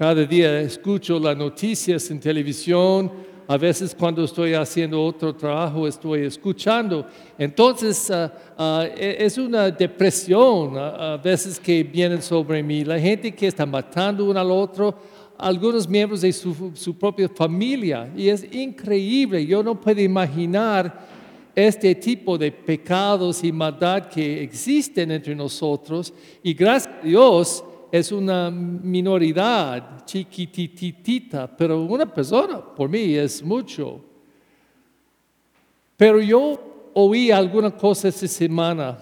cada día escucho las noticias en televisión, a veces cuando estoy haciendo otro trabajo estoy escuchando. Entonces ah, ah, e- es una depresión a veces que vienen sobre mí. La gente que está matando uno al otro, algunos miembros de su, su propia familia. Y es increíble, yo no puedo imaginar este tipo de pecados y maldad que existen entre nosotros. Y gracias a Dios es una minoridad chiquititita, pero una persona por mí es mucho. Pero yo oí alguna cosa esta semana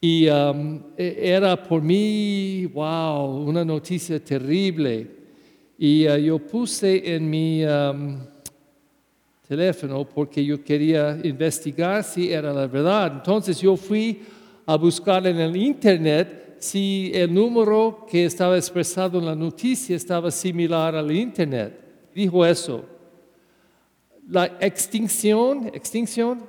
y um, e- era por mí, wow, una noticia terrible. Y uh, yo puse en mi um, teléfono porque yo quería investigar si era la verdad. Entonces yo fui a buscar en el internet si el número que estaba expresado en la noticia estaba similar al internet. Dijo eso. La extinción, extinción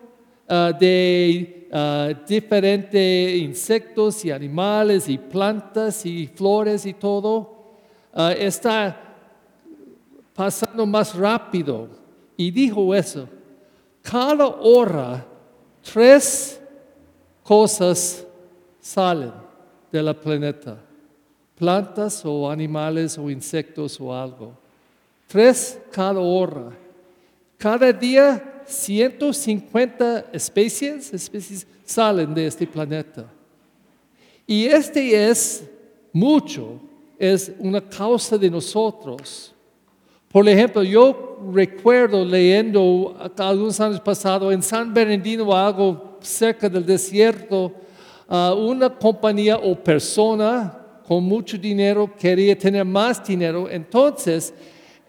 ah, de ah, diferentes insectos y animales y plantas y flores y todo ah, está pasando más rápido. Y dijo eso. Cada hora, tres cosas salen del planeta. Plantas o animales o insectos o algo. Tres cada hora. Cada día 150 especies, especies salen de este planeta. Y este es mucho, es una causa de nosotros. Por ejemplo, yo recuerdo leyendo algunos años pasados en San Bernardino, algo cerca del desierto, una compañía o persona con mucho dinero quería tener más dinero. Entonces,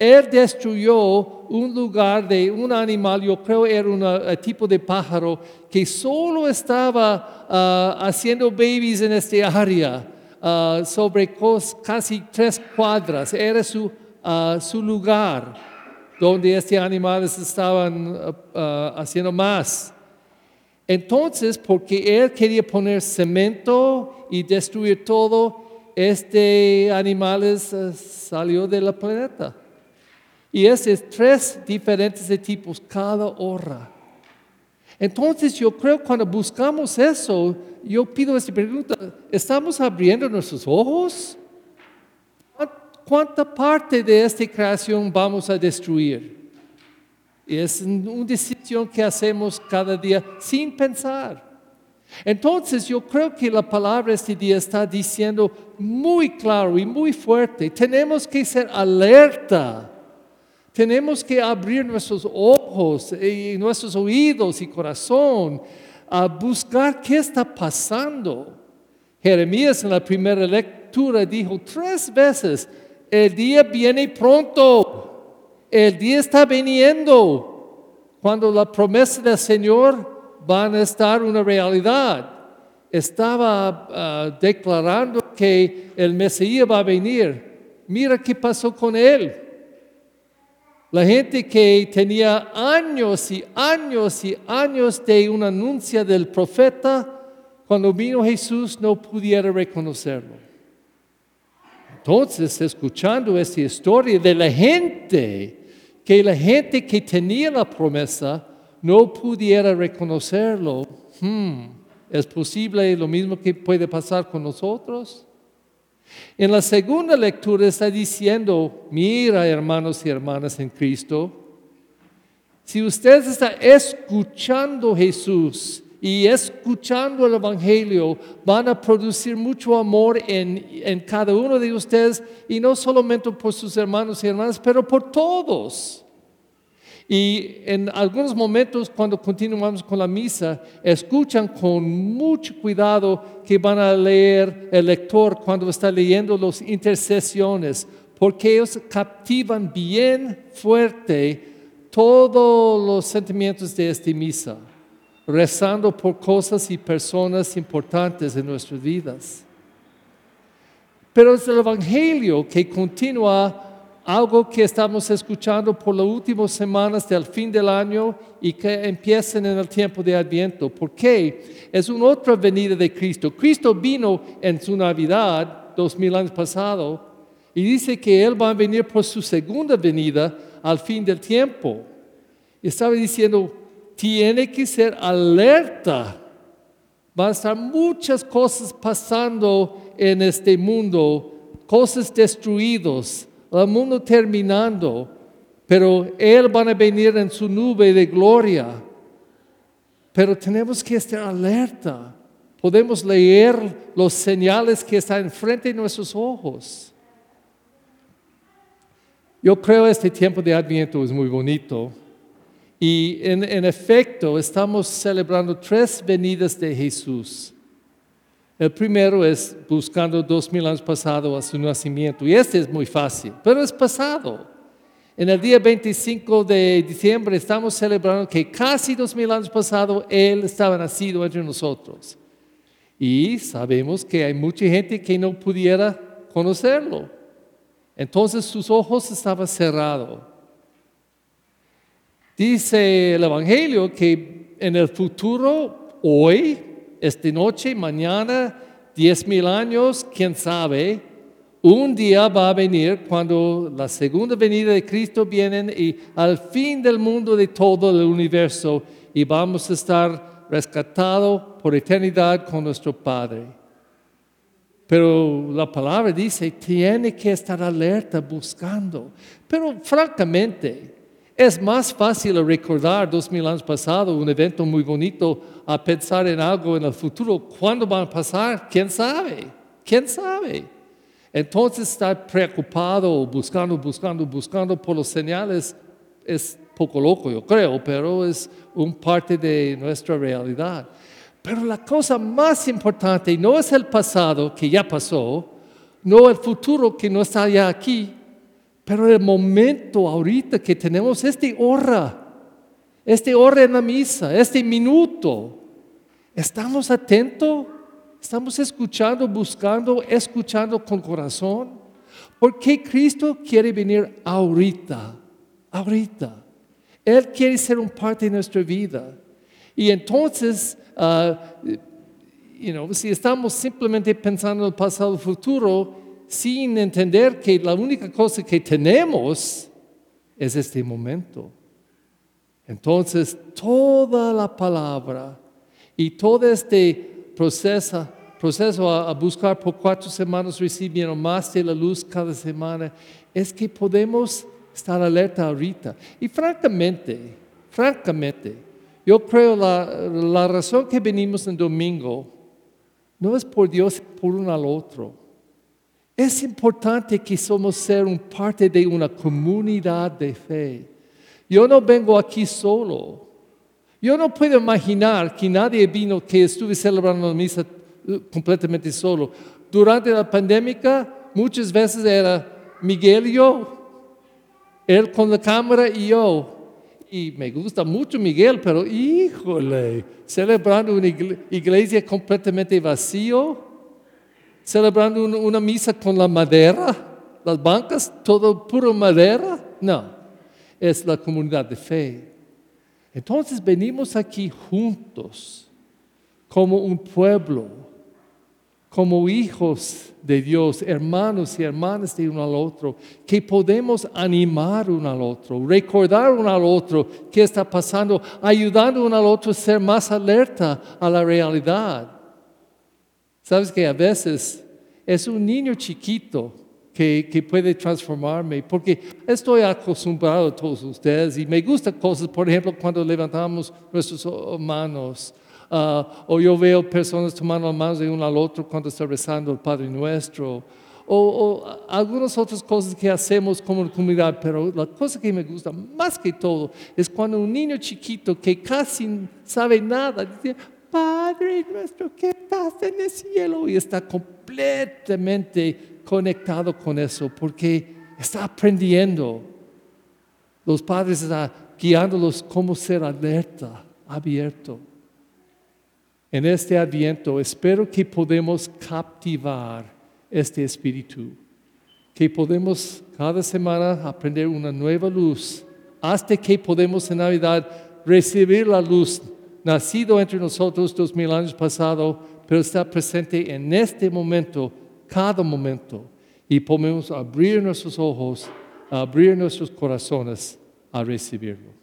él destruyó un lugar de un animal, yo creo era un tipo de pájaro, que solo estaba ah, haciendo babies en esta área, ah, sobre casi tres cuadras. Era su, ah, su lugar donde estos animales estaban haciendo más. Entonces, porque él quería poner cemento y destruir todo, este animales eh, salió del planeta. Y esos tres diferentes de tipos cada hora. Entonces yo creo cuando buscamos eso, yo pido esta pregunta, ¿estamos abriendo nuestros ojos? ¿Cuán- ¿Cuánta parte de esta creación vamos a destruir? Es una decisión que hacemos cada día sin pensar. Entonces yo creo que la palabra este día está diciendo muy claro y muy fuerte, tenemos que ser alerta. Tenemos que abrir nuestros ojos y nuestros oídos y corazón a buscar qué está pasando. Jeremías en la primera lectura dijo tres veces, el día viene pronto, el día está viniendo, cuando la promesa del Señor van a estar una realidad. Estaba ah, declarando que el Mesías va a venir. Mira qué pasó con él. La gente que tenía años y años y años de un anuncio del profeta, cuando vino Jesús no pudiera reconocerlo. Entonces, escuchando esta historia de la gente, que la gente que tenía la promesa no pudiera reconocerlo, hmm, ¿es posible lo mismo que puede pasar con nosotros? En la segunda lectura está diciendo, mira hermanos y hermanas en Cristo, si usted está escuchando Jesús y escuchando el Evangelio, van a producir mucho amor en, en cada uno de ustedes y no solamente por sus hermanos y hermanas, pero por todos. Y en algunos momentos cuando continuamos con la misa, escuchan con mucho cuidado que van a leer el lector cuando está leyendo las intercesiones, porque ellos captivan bien fuerte todos los sentimientos de esta misa, rezando por cosas y personas importantes en nuestras vidas. Pero es el Evangelio que continúa algo que estamos escuchando por las últimas semanas del fin del año y que empiezan en el tiempo de Adviento. ¿Por qué? Es una otra venida de Cristo. Cristo vino en su Navidad, dos mil años pasados, Y dice que Él va a venir por su segunda venida al fin del tiempo. Y estaba diciendo, tiene que ser alerta. Van a estar muchas cosas pasando en este mundo, cosas destruidas, el mundo terminando, pero Él van a venir en su nube de gloria. Pero tenemos que estar alerta. Podemos leer los señales que están enfrente de nuestros ojos. Yo creo este tiempo de Adviento es muy bonito. Y en, efecto, estamos celebrando tres venidas de Jesús. El primero es buscando dos mil años pasado a su nacimiento. Y este es muy fácil, pero es pasado. En el día 25 de diciembre estamos celebrando que casi dos mil años pasado Él estaba nacido entre nosotros. Y sabemos que hay mucha gente que no pudiera conocerlo. Entonces sus ojos estaban cerrados. Dice el Evangelio que en el futuro, hoy, esta noche, mañana, diez mil años, quién sabe, un día va a venir cuando la segunda venida de Cristo viene y al fin del mundo de todo el universo y vamos a estar rescatados por eternidad con nuestro Padre. Pero la palabra dice, tiene que estar alerta buscando. Pero francamente, es más fácil recordar dos mil años pasados un evento muy bonito a pensar en algo en el futuro. ¿Cuándo van a pasar? ¿Quién sabe? ¿Quién sabe? Entonces estar preocupado, buscando, buscando, buscando por los señales es poco loco, yo creo, pero es un parte de nuestra realidad. Pero la cosa más importante no es el pasado que ya pasó, no el futuro que no está ya aquí, pero el momento ahorita que tenemos este hora, este hora en la misa, este minuto. ¿Estamos atentos? Estamos escuchando, buscando, escuchando con corazón. Porque Cristo quiere venir ahorita, ahorita. Él quiere ser un parte de nuestra vida. Y entonces, uh, si estamos simplemente pensando en el pasado, futuro, sin entender que la única cosa que tenemos es este momento. Entonces, toda la palabra y todo este proceso, a, buscar por cuatro semanas recibiendo más de la luz cada semana, es que podemos estar alerta ahorita. Y francamente, francamente, yo creo la, la razón que venimos en domingo no es por Dios, por uno al otro. Es importante que somos ser un parte de una comunidad de fe. Yo no vengo aquí solo. Yo no puedo imaginar que nadie vino que estuve celebrando la misa uh, completamente solo. Durante la pandemia muchas veces era Miguel y yo, él con la cámara y yo. Y me gusta mucho Miguel, pero híjole, celebrando una iglesia completamente vacío, celebrando una misa con la madera, las bancas, todo puro madera. No, es la comunidad de fe. Entonces venimos aquí juntos como un pueblo, como hijos de Dios, hermanos y hermanas de uno al otro, que podemos animar uno al otro, recordar uno al otro qué está pasando, ayudando uno al otro a ser más alerta a la realidad. Sabes que a veces es un niño chiquito que, puede transformarme, porque estoy acostumbrado a todos ustedes y me gustan cosas, por ejemplo, cuando levantamos nuestras manos. Ah, o yo veo personas tomando las manos de uno al otro cuando está rezando el Padre Nuestro, o, algunas otras cosas que hacemos como comunidad, pero la cosa que me gusta más que todo es cuando un niño chiquito que casi sabe nada Padre nuestro que estás en el cielo, y está completamente conectado con eso porque está aprendiendo. Los padres están guiándolos cómo ser alerta, abierto. En este adviento espero que podamos captivar este espíritu, que podemos cada semana aprender una nueva luz, hasta que podemos en Navidad recibir la luz nacido entre nosotros dos mil años pasado, pero está presente en este momento cada momento. y podemos abrir nuestros ojos, abrir nuestros corazones a recibirlo.